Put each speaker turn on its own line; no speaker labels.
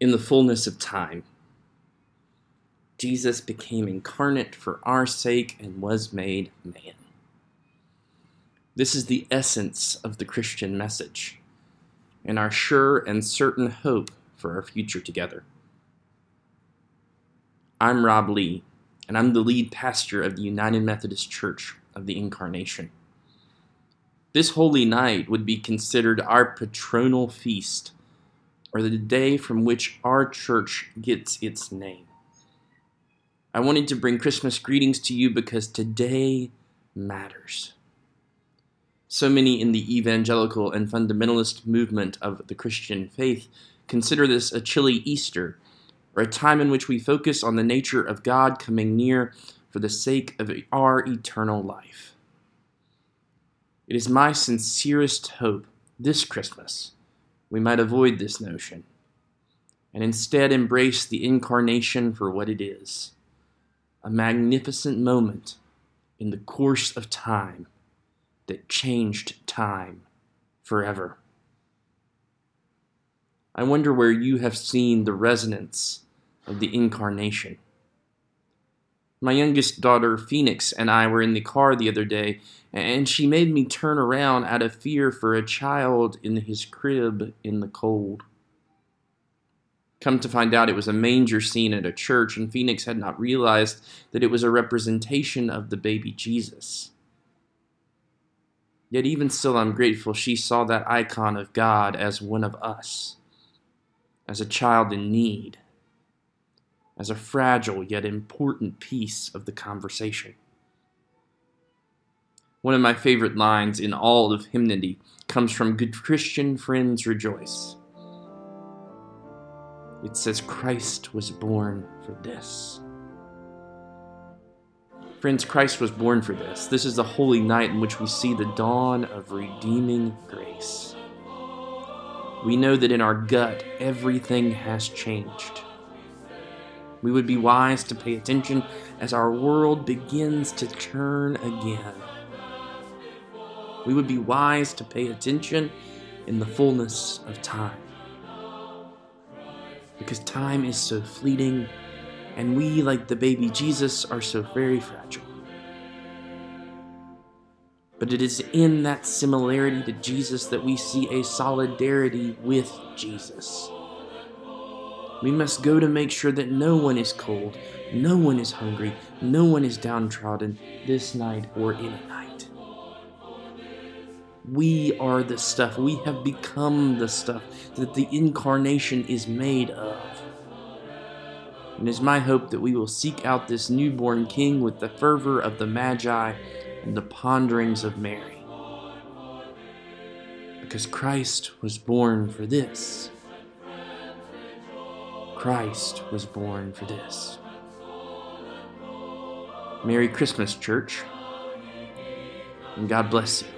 in the fullness of time. Jesus became incarnate for our sake and was made man. This is the essence of the Christian message and our sure and certain hope for our future together. I'm Rob Lee, and I'm the lead pastor of the United Methodist Church of the Incarnation. This holy night would be considered our patronal feast or the day from which our church gets its name. I wanted to bring Christmas greetings to you because today matters. So many in the evangelical and fundamentalist movement of the Christian faith consider this a chilly Easter, or a time in which we focus on the nature of God coming near for the sake of our eternal life. It is my sincerest hope this Christmas we might avoid this notion and instead embrace the incarnation for what it is a magnificent moment in the course of time that changed time forever. I wonder where you have seen the resonance of the incarnation. My youngest daughter, Phoenix, and I were in the car the other day, and she made me turn around out of fear for a child in his crib in the cold. Come to find out, it was a manger scene at a church, and Phoenix had not realized that it was a representation of the baby Jesus. Yet, even still, I'm grateful she saw that icon of God as one of us, as a child in need as a fragile yet important piece of the conversation. One of my favorite lines in all of hymnody comes from Good Christian Friends Rejoice. It says, Christ was born for this. Friends, Christ was born for this. This is the holy night in which we see the dawn of redeeming grace. We know that in our gut, everything has changed. We would be wise to pay attention as our world begins to turn again. We would be wise to pay attention in the fullness of time. Because time is so fleeting, and we, like the baby Jesus, are so very fragile. But it is in that similarity to Jesus that we see a solidarity with Jesus. We must go to make sure that no one is cold, no one is hungry, no one is downtrodden this night or any night. We are the stuff, we have become the stuff that the incarnation is made of. And it is my hope that we will seek out this newborn King with the fervor of the Magi and the ponderings of Mary. Because Christ was born for this. Christ was born for this. Merry Christmas, church, and God bless you.